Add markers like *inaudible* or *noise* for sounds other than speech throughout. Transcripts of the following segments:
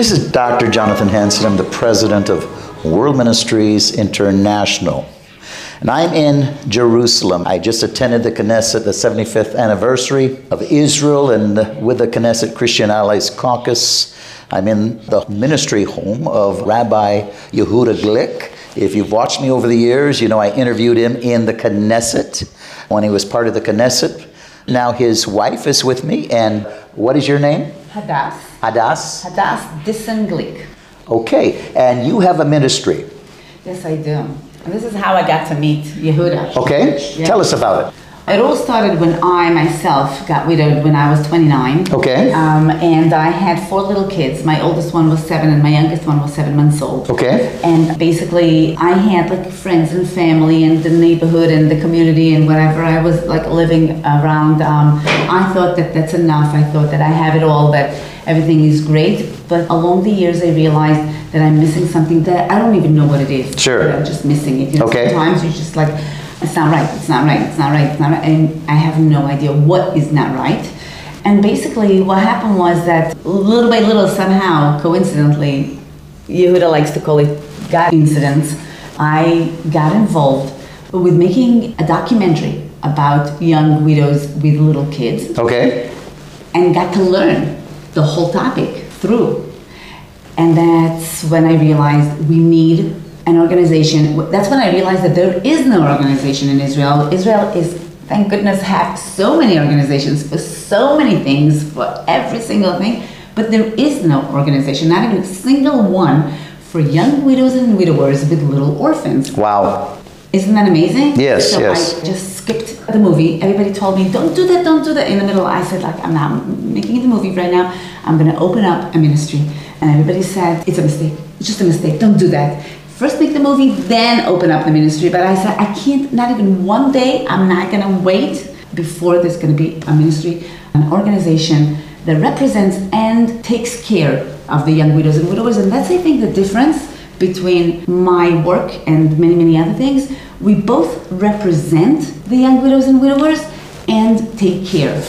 This is Dr. Jonathan Hansen. I'm the president of World Ministries International. And I'm in Jerusalem. I just attended the Knesset, the 75th anniversary of Israel, and with the Knesset Christian Allies Caucus. I'm in the ministry home of Rabbi Yehuda Glick. If you've watched me over the years, you know I interviewed him in the Knesset when he was part of the Knesset. Now his wife is with me, and what is your name? Hadas. Hadas? Hadas Disenglik. Okay, and you have a ministry. Yes, I do. And this is how I got to meet Yehuda. Okay, Yeah. tell us about it. It all started when I myself got widowed when I was 29. Okay. Um, and I had four little kids. My oldest one was seven, and my youngest one was seven months old. Okay. And basically, I had like friends and family and the neighborhood and the community and whatever. I was like living around. Um, I thought that that's enough. I thought that I have it all, that everything is great. But along the years, I realized that I'm missing something that I don't even know what it is. Sure. I'm just missing it. You know, Okay. Sometimes you're just like, it's not right, it's not right, it's not right, it's not right. And I have no idea what is not right. And basically, what happened was that little by little, somehow, coincidentally, Yehuda likes to call it God incidents, I got involved with making a documentary about young widows with little kids Okay. and got to learn the whole topic through. And that's when I realized we need an organization. That's when I realized that there is no organization in Israel. Israel is, thank goodness, have so many organizations for so many things, for every single thing, but there is no organization, not even a single one, for young widows and widowers with little orphans. Wow. Isn't that amazing? Yes, so yes. I just skipped the movie. Everybody told me, don't do that, don't do that. In the middle, I said, like, I'm not making the movie right now. I'm going to open up a ministry. And everybody said, it's a mistake. It's just a mistake. Don't do that. First make the movie, then open up the ministry. But I said, I can't, not even one day, I'm not to wait before there's to be a ministry, an organization that represents and takes care of the young widows and widowers. And that's, I think, the difference between my work and many, many other things. We both represent the young widows and widowers and take care.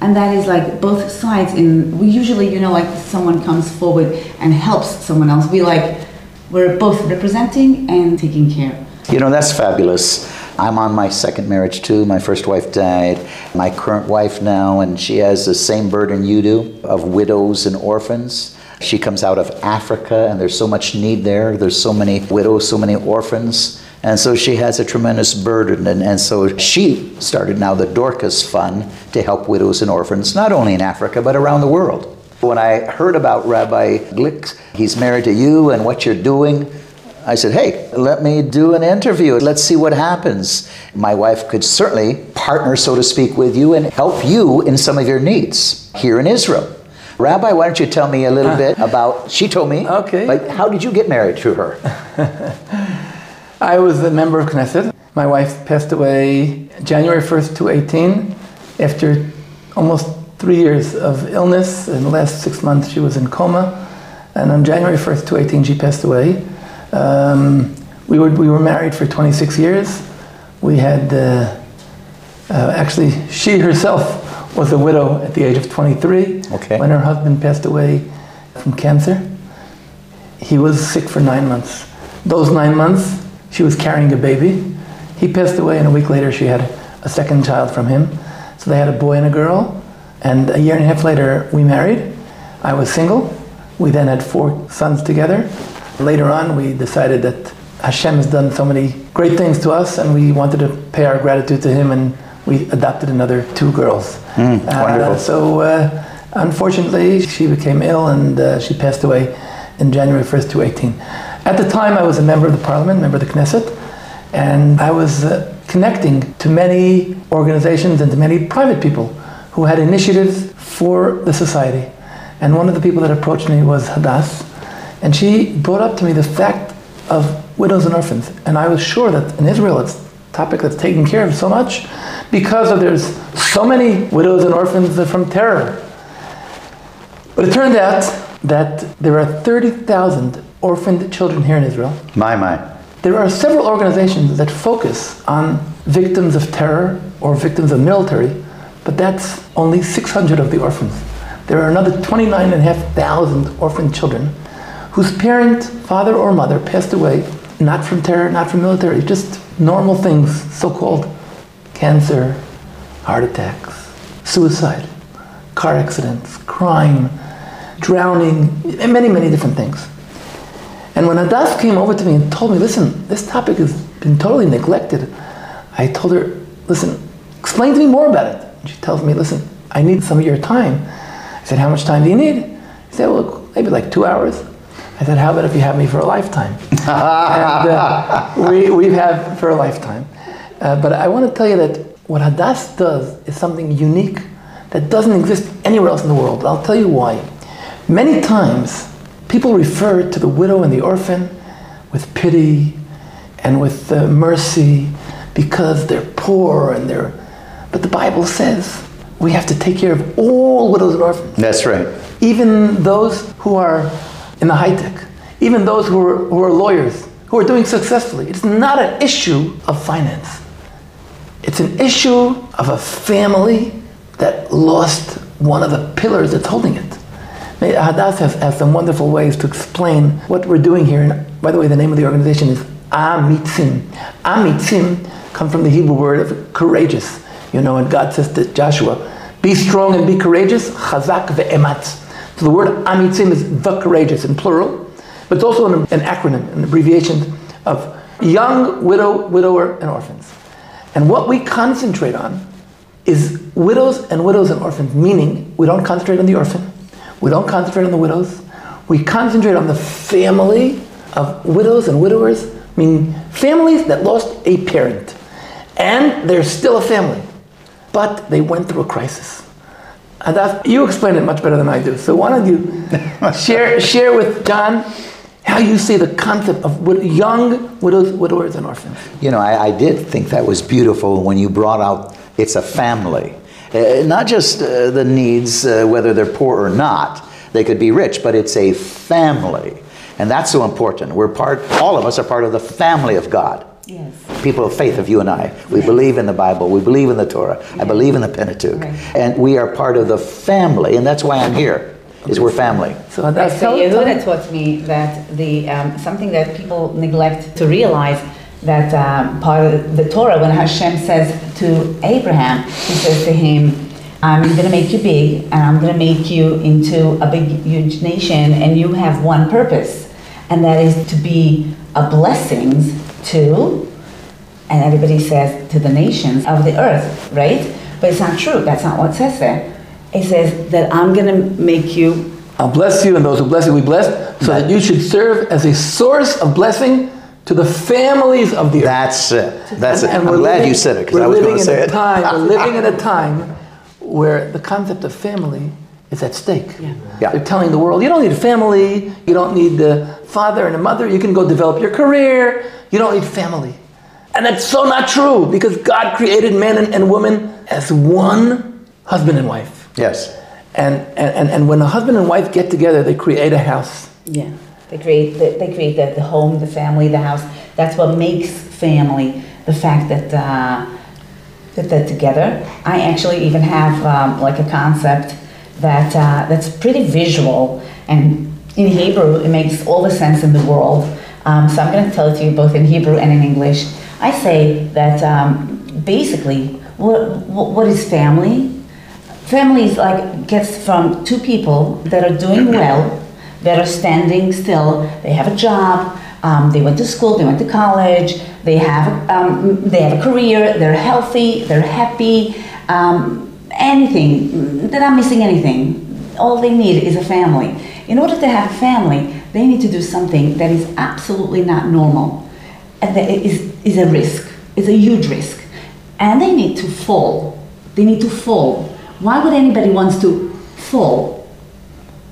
And that is like both sides. In we usually, you know, like someone comes forward and helps someone else. We like we're both representing and taking care. You know, that's fabulous. I'm on my second marriage too. My first wife died. My current wife now, and she has the same burden you do of widows and orphans. She comes out of Africa, and there's so much need there. There's so many widows, so many orphans. And so she has a tremendous burden. And, and so she started now the Dorcas Fund to help widows and orphans, not only in Africa, but around the world. When I heard about Rabbi Glick, he's married to you and what you're doing, I said, hey, let me do an interview. Let's see what happens. My wife could certainly partner, so to speak, with you and help you in some of your needs here in Israel. Rabbi, why don't you tell me a little bit *laughs* about, she told me, Okay. but how did you get married to her? *laughs* I was a member of Knesset. My wife passed away January 1st, 2018, after almost three years of illness. In the last six months, she was in coma. And on January 1st, 2018, she passed away. Um, we, were, we were married for 26 years. We had, uh, uh, actually, she herself was a widow at the age of 23 Okay. when her husband passed away from cancer. He was sick for nine months. Those nine months, she was carrying a baby. He passed away, and a week later, she had a second child from him. So they had a boy and a girl. And a year and a half later, we married. I was single. We then had four sons together. Later on, we decided that Hashem has done so many great things to us, and we wanted to pay our gratitude to Him, and we adopted another two girls. Mm, wonderful. so, uh, unfortunately, she became ill and uh, she passed away in January 1st, 2018. At the time, I was a member of the parliament, member of the Knesset, and I was uh, connecting to many organizations and to many private people who had initiatives for the society. And one of the people that approached me was Hadas, and she brought up to me the fact of widows and orphans. And I was sure that in Israel it's a topic that's taken care of so much because of there's so many widows and orphans from terror. But it turned out that there are 30,000 orphaned children here in Israel. My, my. There are several organizations that focus on victims of terror or victims of military, but that's only 600 of the orphans. there are another 29,500 orphan children whose parent, father or mother, passed away, not from terror, not from military, just normal things, so called cancer, heart attacks, suicide, car accidents, crime, drowning, many, many different things. And when Hadas came over to me and told me, listen, this topic has been totally neglected, I told her, listen, explain to me more about it. She tells me, listen, I need some of your time. I said, how much time do you need? He said, well, maybe like two hours. I said, how about if you have me for a lifetime? *laughs* and uh, we, we've for a lifetime. Uh, but I want to tell you that what Hadas does is something unique that doesn't exist anywhere else in the world. I'll tell you why. Many times, people refer to the widow and the orphan with pity and with uh, mercy because they're poor and they're. But the Bible says we have to take care of all widows and orphans. That's right. Even those who are in the high tech, even those who are, who are lawyers, who are doing successfully. It's not an issue of finance. It's an issue of a family that lost one of the pillars that's holding it. Hadas has, has some wonderful ways to explain what we're doing here. And by the way, the name of the organization is Amitsim. Amitsim comes from the Hebrew word of courageous. You know, and God says to Joshua, be strong and be courageous, chazak ve'ematz. So the word amitsim is the courageous in plural, but it's also an, an acronym, an abbreviation of young widow, widower, and orphans. And what we concentrate on is widows and widows and orphans, meaning we don't concentrate on the orphan, we don't concentrate on the widows, we concentrate on the family of widows and widowers, meaning families that lost a parent. And they're still a family, but they went through a crisis. And that, you explain it much better than I do. So why don't you *laughs* share, share with John how you see the concept of young widows, widowers, and orphans. You know, I, I did think that was beautiful when you brought out it's a family. Uh, not just uh, the needs, uh, whether they're poor or not, they could be rich, but it's a family. And that's so important. We're part, all of us are part of the family of God. Yes. People of faith of you and I. We yes. believe in the Bible. We believe in the Torah. Yes. I believe in the Pentateuch. Right. And we are part of the family, and that's why I'm here is we're family. So that's so Yehuda taught me that the um, something that people neglect to realize that um, part of the Torah when Hashem says to Abraham, He says to him, "I'm going to make you big, and I'm going to make you into a big, huge nation, and you have one purpose, and that is to be a blessing to." And everybody says to the nations of the earth, right? But it's not true. That's not what it says there it says that I'm going to make you. I'll bless you, and those who bless you, we bless, so that, that you should serve as a source of blessing to the families of the earth. That's it. That's and, it. And I'm glad living, you said it because I was going to say it. Time, we're living in a *laughs* time where the concept of family is at stake. Yeah. yeah. They're telling the world, you don't need a family, you don't need a father and a mother, you can go develop your career, you don't need family. And that's so not true because God created man and, and women as one husband and wife. Yes. And, and, and when a husband and wife get together, they create a house. Yeah. They create, the, they create the, the home, the family, the house. That's what makes family. The fact that, uh, that they're together. I actually even have um, like a concept that, uh, that's pretty visual. And in Hebrew, it makes all the sense in the world. Um, so I'm going to tell it to you both in Hebrew and in English. I say that um, basically, what, what is family? Family is like gets from two people that are doing well, that are standing still, they have a job, um, they went to school, they went to college, they have um, they have a career, they're healthy, they're happy, um, anything, they're not missing anything. All they need is a family. In order to have a family, they need to do something that is absolutely not normal, and that is, is a risk. It's a huge risk, and they need to fall. They need to fall why would anybody wants to fall?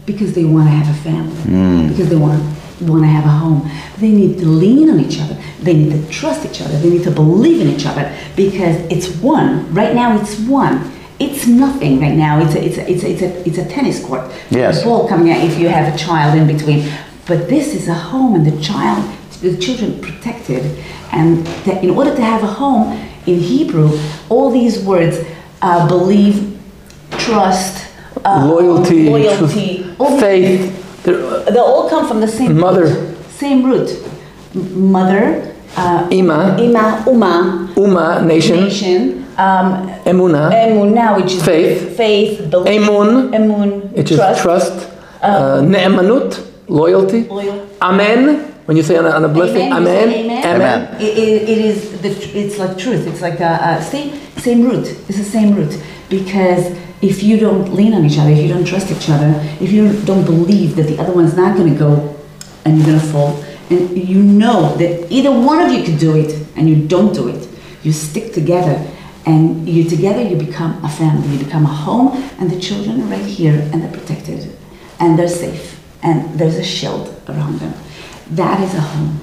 Because they want to have a family. Mm. Because they want want to have a home. They need to lean on each other. They need to trust each other. They need to believe in each other because it's one. Right now, it's one. It's nothing right now. It's a, it's a, it's a, it's a, it's a tennis court. Yes. A ball coming out if you have a child in between. But this is a home, and the child, the children protected. And in order to have a home, in Hebrew, all these words uh, believe, trust, uh, loyalty, loyalty, truth, faith, They all come from the same Mother. root. Same root. Mother, uh, Ima, Ima, Uma, Uma, nation, nation, um, Emuna, Emunah, which is Faith. faith, belief, Emun, Emun, which is trust, trust, uh, Ne'emanut, loyalty, loyal. Amen, when you say on a, on a blessing, Amen, Amen, Amen. Amen. It, it, it is the, it's like truth. It's like a, a same same root. It's the same root because if you don't lean on each other, if you don't trust each other, if you don't believe that the other one's not going to go and you're going to fall, and you know that either one of you could do it and you don't do it, you stick together and you together you become a family, you become a home, and the children are right here and they're protected and they're safe and there's a shield around them. That is a home.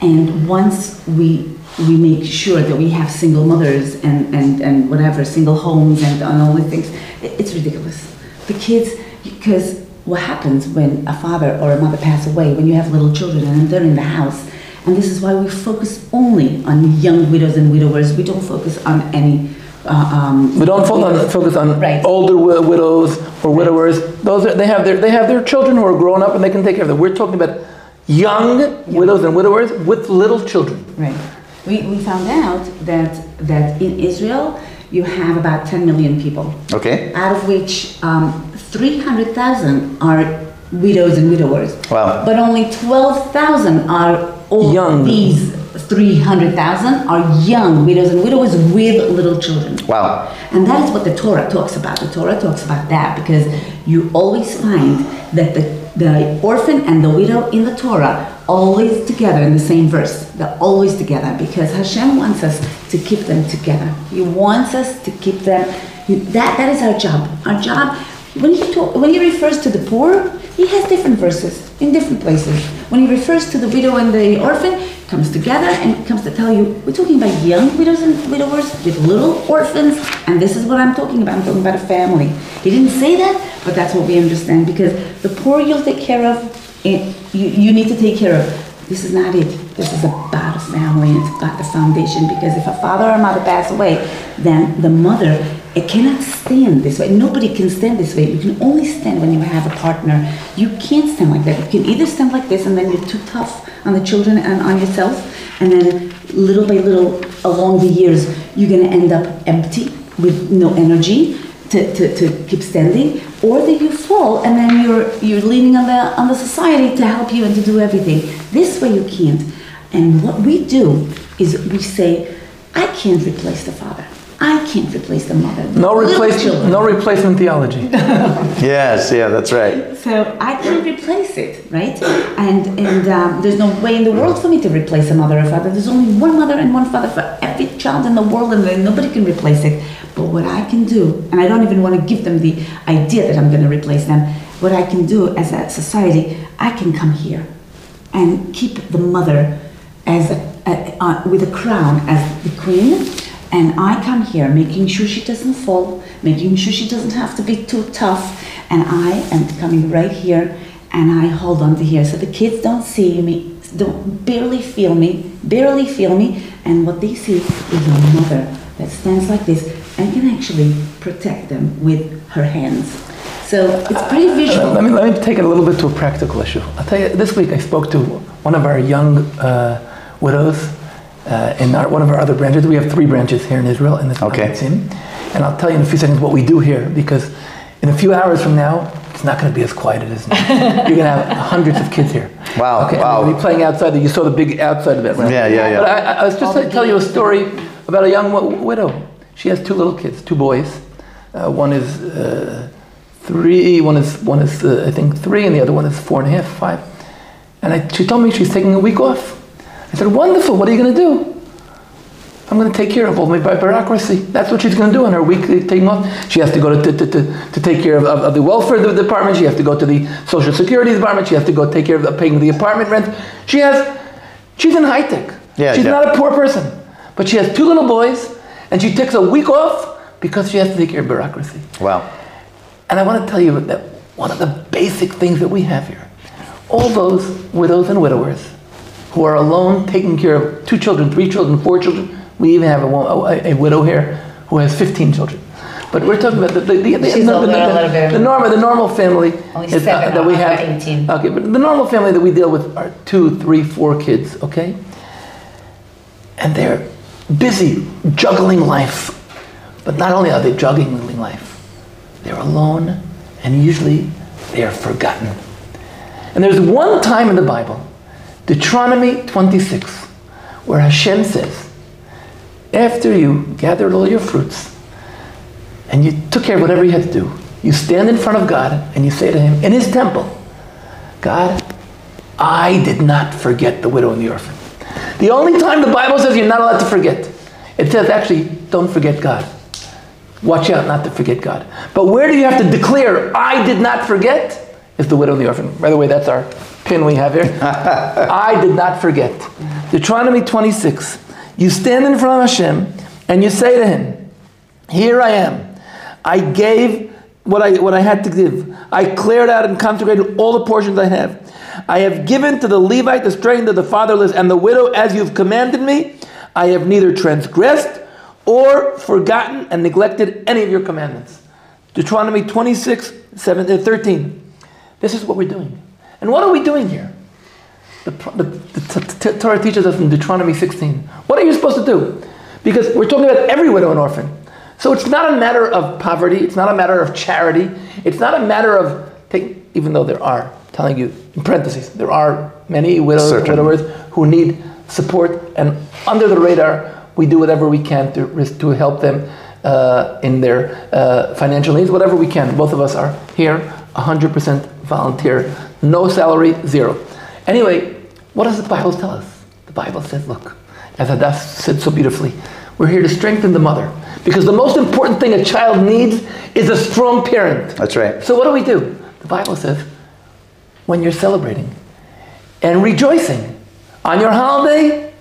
And once we we make sure that we have single mothers and, and, and whatever, single homes and, and all these things, it- it's ridiculous. The kids, because what happens when a father or a mother pass away, when you have little children and they're in the house, and this is why we focus only on young widows and widowers. We don't focus on any. Uh, um, We don't focus on, focus on Right. older wi- widows or widowers. Those are, they have their they have their children who are grown up and they can take care of them. We're talking about young widows and widowers with little children. Right. We, we found out that, that in Israel, you have about 10 million people, Okay. out of which um, 300,000 are widows and widowers. Wow. But only 12,000 are all Young. these 300,000 are young widows and widowers with little children. Wow. And that is what the Torah talks about. The Torah talks about that because you always find that the, the orphan and the widow in the Torah always together in the same verse. They're always together because Hashem wants us to keep them together. He wants us to keep them. That, that is our job. Our job, when he, talk, when he refers to the poor, he has different verses in different places. When he refers to the widow and the orphan, comes together and comes to tell you, we're talking about young widows and widowers with little orphans, and this is what I'm talking about. I'm talking about a family. He didn't say that, but that's what we understand because the poor you'll take care of, it, you, you need to take care of. This is not it. This is about a family. And it's about the foundation because if a father or mother pass away, then the mother it cannot stand this way. Nobody can stand this way. You can only stand when you have a partner. You can't stand like that. You can either stand like this and then you're too tough on the children and on yourself, and then little by little along the years you're gonna end up empty with no energy to, to, to keep standing, or that you fall and then you're you're leaning on the on the society to help you and to do everything. This way you can't. And what we do is we say, I can't replace the father. I can't replace the mother. No Little replacement. children. No replacement theology. *laughs* Yes, yeah, that's right. So I can't replace it, right? And and um, there's no way in the world for me to replace a mother or father. There's only one mother and one father for every child in the world, and then nobody can replace it. But what I can do, and I don't even want to give them the idea that I'm going to replace them. What I can do as a society, I can come here and keep the mother as a, a, uh, with a crown as the queen, and I come here making sure she doesn't fall, making sure she doesn't have to be too tough, and I am coming right here and I hold on to here so the kids don't see me, don't barely feel me, barely feel me, and what they see is a mother that stands like this and can actually protect them with her hands. So it's pretty visual. Let me, let me take it a little bit to a practical issue. I'll tell you, this week I spoke to one of our young uh, widows uh, in our, one of our other branches. We have three branches here in Israel in this Okay. team. And I'll tell you in a few seconds what we do here because in a few hours from now, it's not going to be as quiet as it is now. *laughs* You're going to have hundreds of kids here. Wow, Okay, wow. and be playing outside. You saw the big outside event, right? Yeah, yeah, yeah. But I, I was just going to tell you a story about a young wi- widow. She has two little kids, two boys. Uh, one is uh, three, one is one is uh, I think three, and the other one is four and a half, five. And I, she told me she's taking a week off. I said, "Wonderful. What are you going to do?" I'm going to take care of all my bureaucracy. That's what she's going to do on her weekly taking off. She has to go to, to, to, to take care of, of, of the welfare de- department. She has to go to the social security department. She has to go take care of the, paying the apartment rent. She has, she's in high tech. Yeah, she's yeah. not a poor person. But she has two little boys, and she takes a week off because she has to take care of bureaucracy. Wow. And I want to tell you that one of the basic things that we have here, all those widows and widowers who are alone taking care of two children, three children, four children, we even have a, a, a widow here who has 15 children. But we're talking about the the, the, the, the, the, a little bit. the normal the normal family is, uh, that we have. have 18. Okay, but the normal family that we deal with are two, three, four kids. Okay, and they're busy juggling life. But not only are they juggling life, they're alone, and usually they are forgotten. And there's one time in the Bible, Deuteronomy 26, where Hashem says, after you gathered all your fruits and you took care of whatever you had to do, you stand in front of God and you say to Him in His temple, God, I did not forget the widow and the orphan. The only time the Bible says you're not allowed to forget, it says actually, don't forget God. Watch out not to forget God. But where do you have to declare, I did not forget? Is the widow and the orphan. By the way, that's our pin we have here. *laughs* I did not forget. Deuteronomy 26. You stand in front of Hashem and you say to him, Here I am. I gave what I, what I had to give. I cleared out and consecrated all the portions I have. I have given to the Levite the strength of the fatherless and the widow as you've commanded me. I have neither transgressed or forgotten and neglected any of your commandments. Deuteronomy 26, 7, uh, 13. This is what we're doing. And what are we doing here? The, the, the t- t- Torah teaches us in Deuteronomy 16. What are you supposed to do? Because we're talking about every widow and orphan. So it's not a matter of poverty. It's not a matter of charity. It's not a matter of, take, even though there are, I'm telling you in parentheses, there are many widows and widowers who need support, and under the radar, we do whatever we can to, to help them uh, in their uh, financial needs, whatever we can. Both of us are here, 100% volunteer, no salary, zero. Anyway, what does the Bible tell us? The Bible says, look, as Hadas said so beautifully, we're here to strengthen the mother. Because the most important thing a child needs is a strong parent. That's right. So what do we do? The Bible says, when you're celebrating and rejoicing on your holiday,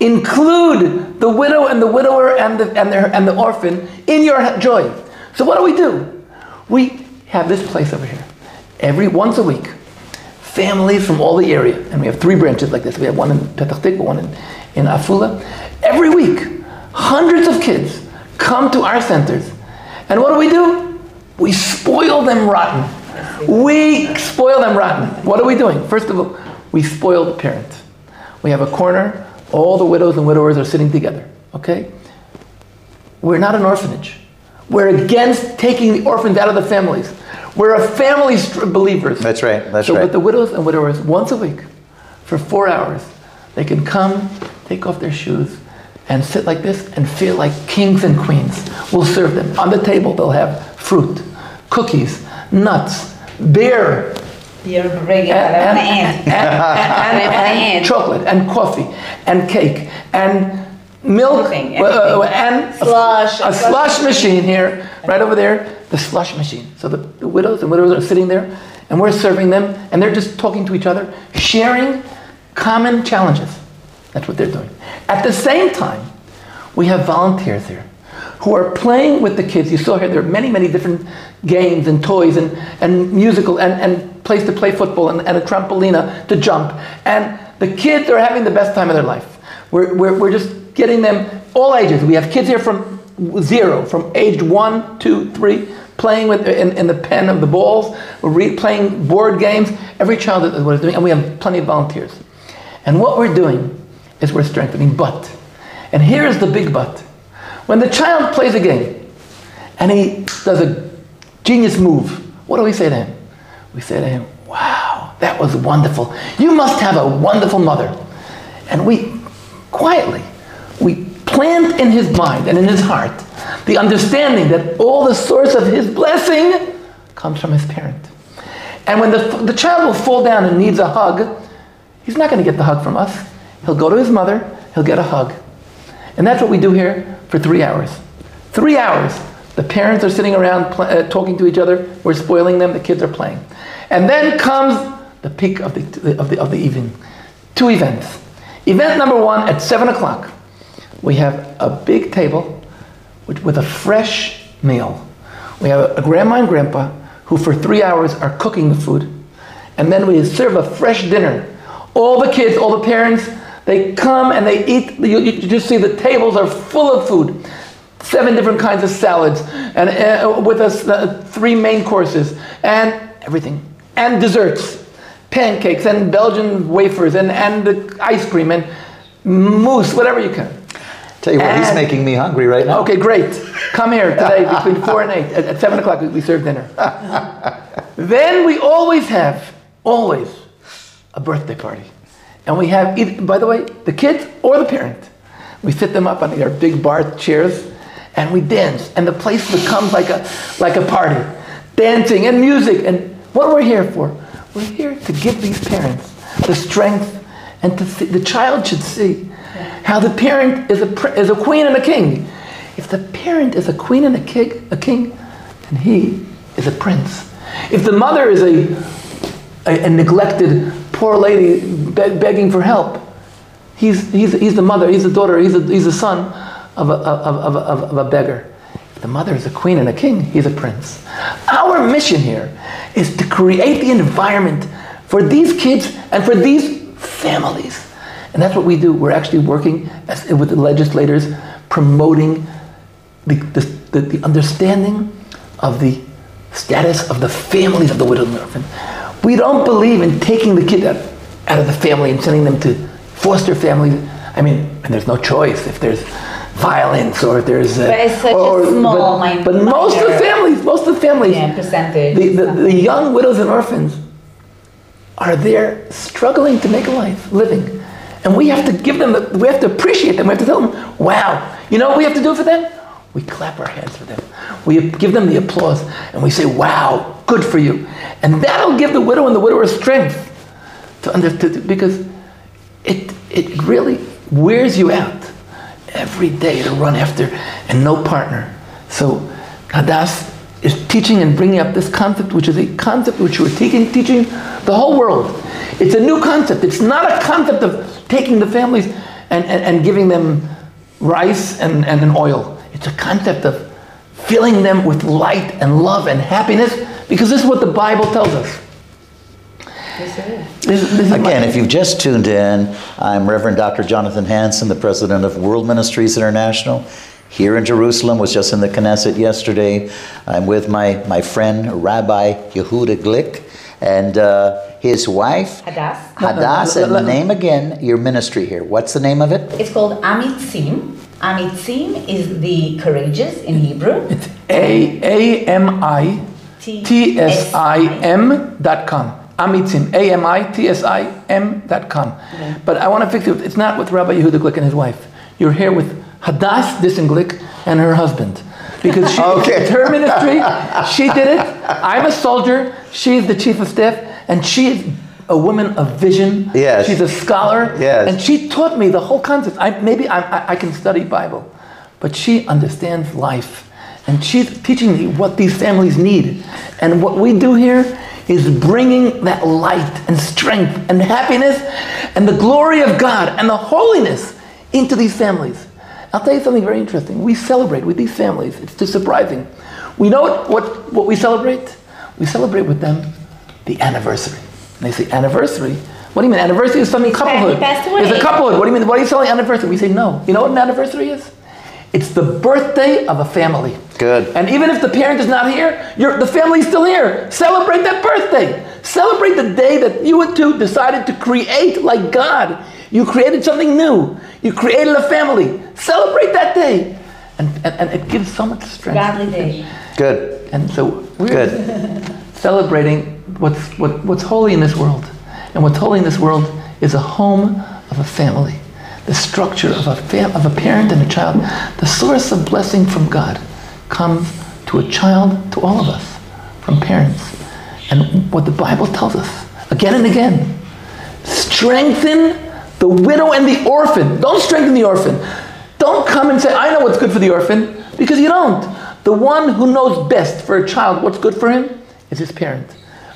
include the widow and the widower and the, and, their, and the orphan in your joy. So what do we do? We have this place over here. Every once a week, families from all the area, and we have three branches like this. We have one in Petah Tikva, one in, in Afula. Every week, hundreds of kids come to our centers. And what do we do? We spoil them rotten. We spoil them rotten. What are we doing? First of all, we spoil the parent. We have a corner, all the widows and widowers are sitting together, okay? We're not an orphanage. We're against taking the orphans out of the families. We're a family st- believers. That's right. That's so right. with the widows and widowers, once a week, for four hours, they can come, take off their shoes, and sit like this and feel like kings and queens. We'll serve them. On the table, they'll have fruit, cookies, nuts, beer, You're bringing it. I want to end. and, and- and chocolate and coffee and cake and milk Everything, uh, uh, and a- Slush, a, a slush, slush machine here right over there the slush machine so the, the widows and widowers are sitting there and we're serving them and they're just talking to each other sharing common challenges that's what they're doing at the same time we have volunteers here who are playing with the kids. You saw here there are many, many different games and toys and, and musical and, and place to play football and, and a trampolina to jump. And the kids are having the best time of their life. We're, we're, we're just getting them all ages. We have kids here from zero, from age one, two, three, playing with in, in the pen of the balls. Re- playing board games. Every child is what is doing, and we have plenty of volunteers. And what we're doing is we're strengthening. But, and here is the big but. When the child plays a game and he does a genius move, what do we say to him? We say to him, Wow, that was wonderful. You must have a wonderful mother. And we quietly, plant in his mind and in his heart the understanding that all the source of his blessing comes from his parent. And when the, the child will fall down and needs a hug, he's not going to get the hug from us. He'll go to his mother, he'll get a hug. And that's what we do here for three hours. Three hours. The parents are sitting around pl- uh, talking to each other. We're spoiling them. The kids are playing. And then comes the peak of the, of the, of the evening. Two events. Event number one at 7 o'clock. We have a big table with, a fresh meal. We have a grandma and grandpa who, for three hours, are cooking the food. And then we serve a fresh dinner. All the kids, all the parents, they come and they eat. You, you just see the tables are full of food. seven different kinds of salads, and uh, with us uh, three main courses, and everything, and desserts, pancakes, and Belgian wafers, and, and ice cream, and mousse, whatever you can. Tell you what, he's making me hungry right now. Okay, great. Come here today *laughs* between 4 and 8. At, at 7 o'clock, we- we serve dinner. *laughs* then we always have, always, a birthday party. And we have, either, by the way, the kids or the parent. We sit them up on their big bar chairs and we dance. And the place becomes like a, like a party. Dancing and music. And what we're here for? We're here to give these parents the strength and to see, the child should see how the parent is a, is a queen and a king. If the parent is a queen and a king, a king, then he is a prince. If the mother is a, a, a neglected poor lady be- begging for help, he's, he's, he's the mother, he's the daughter, he's the, he's the son of a, of, of, of, of a beggar. If the mother is a queen and a king, he's a prince. Our mission here is to create the environment for these kids and for these families. And that's what we do. We're actually working as, with the legislators, promoting the, the, the, understanding of the status of the families of the widowed and orphan. We don't believe in taking the kid out, out of the family and sending them to foster families. I mean, and there's no choice if there's violence or if there's. Uh, But it's such a small But, but most of the families, most of the families, Yeah, percentage. the, the, the young widows and orphans are there struggling to make a life, living. And we have to give them, the, we have to appreciate them. We have to tell them, wow. You know what we have to do for them? We clap our hands for them. We give them the applause and we say, wow, good for you. And that'll give the widow and the widower strength to understand, because it, it really wears you out every day to run after and no partner. So Hadas is teaching and bringing up this concept, which is a concept which we're teaching, teaching the whole world. It's a new concept. It's not a concept of taking the families and, and, and giving them rice and, and an oil. It's a concept of filling them with light and love and happiness because this is what the Bible tells us. This, this is my- Again, if you've just tuned in, I'm Reverend Dr. Jonathan Hansen, the president of World Ministries International. Here in Jerusalem, was just in the Knesset yesterday. I'm with my, my friend, Rabbi Yehuda Glick, and uh, his wife, Hadas. Hadas, No, no, no, and no. name again your ministry here. What's the name of it? It's called Amitsim. Amitsim is the courageous in Hebrew. It's A A M I T S I M dot com. Amitsim. A M I T S I M dot com. But I want to fix it. It's not with Rabbi Yehuda Glick and his wife. You're here with Hadas Disenglick and her husband. Because she, *laughs* Okay. it's her ministry. She did it. I'm a soldier. She's the chief of staff. And she is a woman of vision. Yes. She's a scholar. Yes. And she taught me the whole concept. I, maybe I, I, I can study Bible, but she understands life. And she's teaching me what these families need. And what we do here is bringing that light and strength and happiness and the glory of God and the holiness into these families. I'll tell you something very interesting. We celebrate with these families. It's just surprising. We know what, what, what we celebrate? We celebrate with them the anniversary. And they say, anniversary? What do you mean? Anniversary is something couplehood. passed away. It's a couplehood. What do you mean? What are you selling anniversary? We say, no. You know what an anniversary is? It's the birthday of a family. Good. And even if the parent is not here, you're, the family's still here. Celebrate that birthday. Celebrate the day that you and two decided to create like God. You created something new. You created a family. Celebrate that day. And, and, and it gives so much strength. Godly day. Good. And so we're Good. *laughs* celebrating what's, what, what's holy in this world. And what's holy in this world is a home of a family, the structure of a, fam- of a parent and a child. The source of blessing from God comes to a child, to all of us, from parents. And what the Bible tells us, again and again, strengthen the widow and the orphan. Don't strengthen the orphan. Don't come and say, I know what's good for the orphan, because you don't. The one who knows best for a child what's good for him is his parent.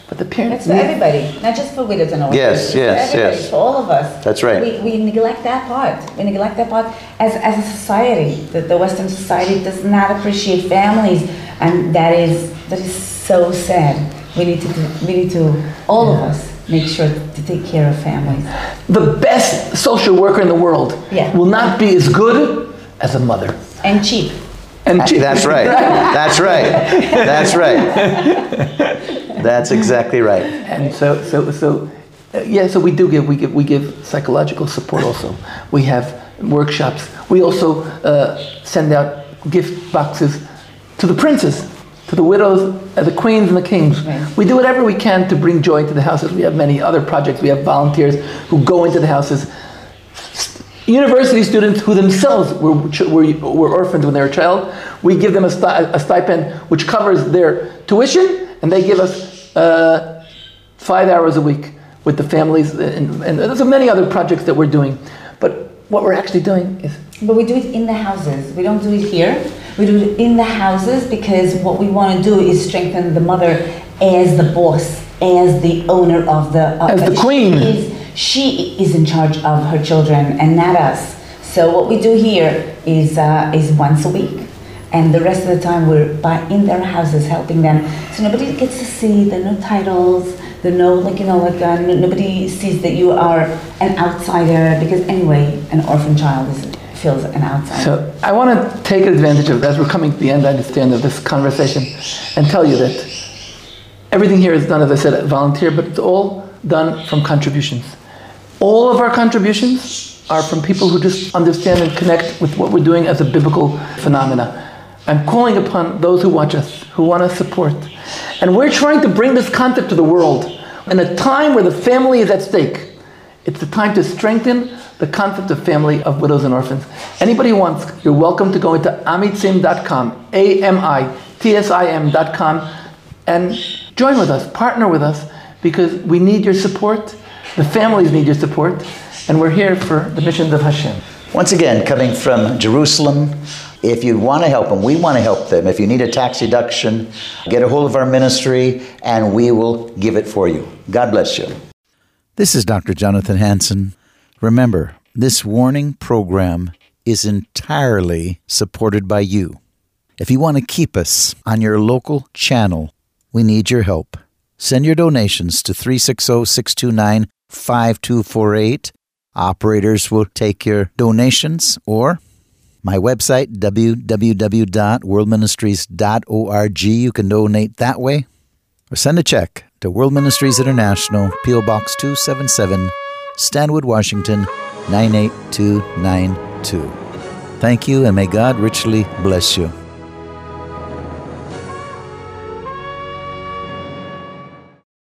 But the parents. That's for everybody, not just for widows and orphans. Yes, It's for yes, everybody, yes. For all of us. That's right. We, we neglect that part. We neglect that part as, as a society. The, the Western society does not appreciate families, and that is that is so sad. We need to do, we need to all of us make sure to take care of families. the best social worker in the world Yeah. will not be as good as a mother. And cheap. And she- That's right. That's right. That's right. That's exactly right. And so, so, so, uh, yeah. So we do give we give we give psychological support also. We have workshops. We also uh, send out gift boxes to the princes, to the widows, uh, the queens, and the kings. Right. We do whatever we can to bring joy to the houses. We have many other projects. We have volunteers who go into the houses. University students who themselves were, were, were orphaned when they were a child, we give them a, sti- a stipend which covers their tuition, and they give us uh, five hours a week with the families, and, and there's many other projects that we're doing. But what we're actually doing is But we do it in the houses. We don't do it here. We do it in the houses because what we want to do is strengthen the mother as the boss, as the owner of the. Uh, As the queen. She is in charge of her children and not us. So what we do here is uh, is once a week, and the rest of the time we're by in their houses helping them. So nobody gets to see the no titles, the no like you know like uh, nobody sees that you are an outsider because anyway, an orphan child is feels an outsider. So I want to take advantage of, as we're coming to the end, I understand, of this conversation, and tell you that everything here is done, as I said, volunteer, but it's all done from contributions. All of our contributions are from people who just understand and connect with what we're doing as a biblical phenomena. I'm calling upon those who watch us, who want to support. And we're trying to bring this concept to the world in a time where the family is at stake. It's the time to strengthen the concept of family of widows and orphans. Anybody who wants, you're welcome to go into amitsim.com, A M I T S I M.com, and join with us, partner with us, because we need your support. The families need your support, and we're here for the missions of Hashem. Once again, coming from Jerusalem, if you want to help them, we want to help them. If you need a tax deduction, get a hold of our ministry and we will give it for you. God bless you. This is Dr. Jonathan Hansen. Remember, this warning program is entirely supported by you. If you want to keep us on your local channel, we need your help. Send your donations to 360 629 5248. Operators will take your donations or my website, www.worldministries.org. You can donate that way or send a check to World Ministries International, P.O. Box 277, Stanwood, Washington 98292. Thank you, and may God richly bless you.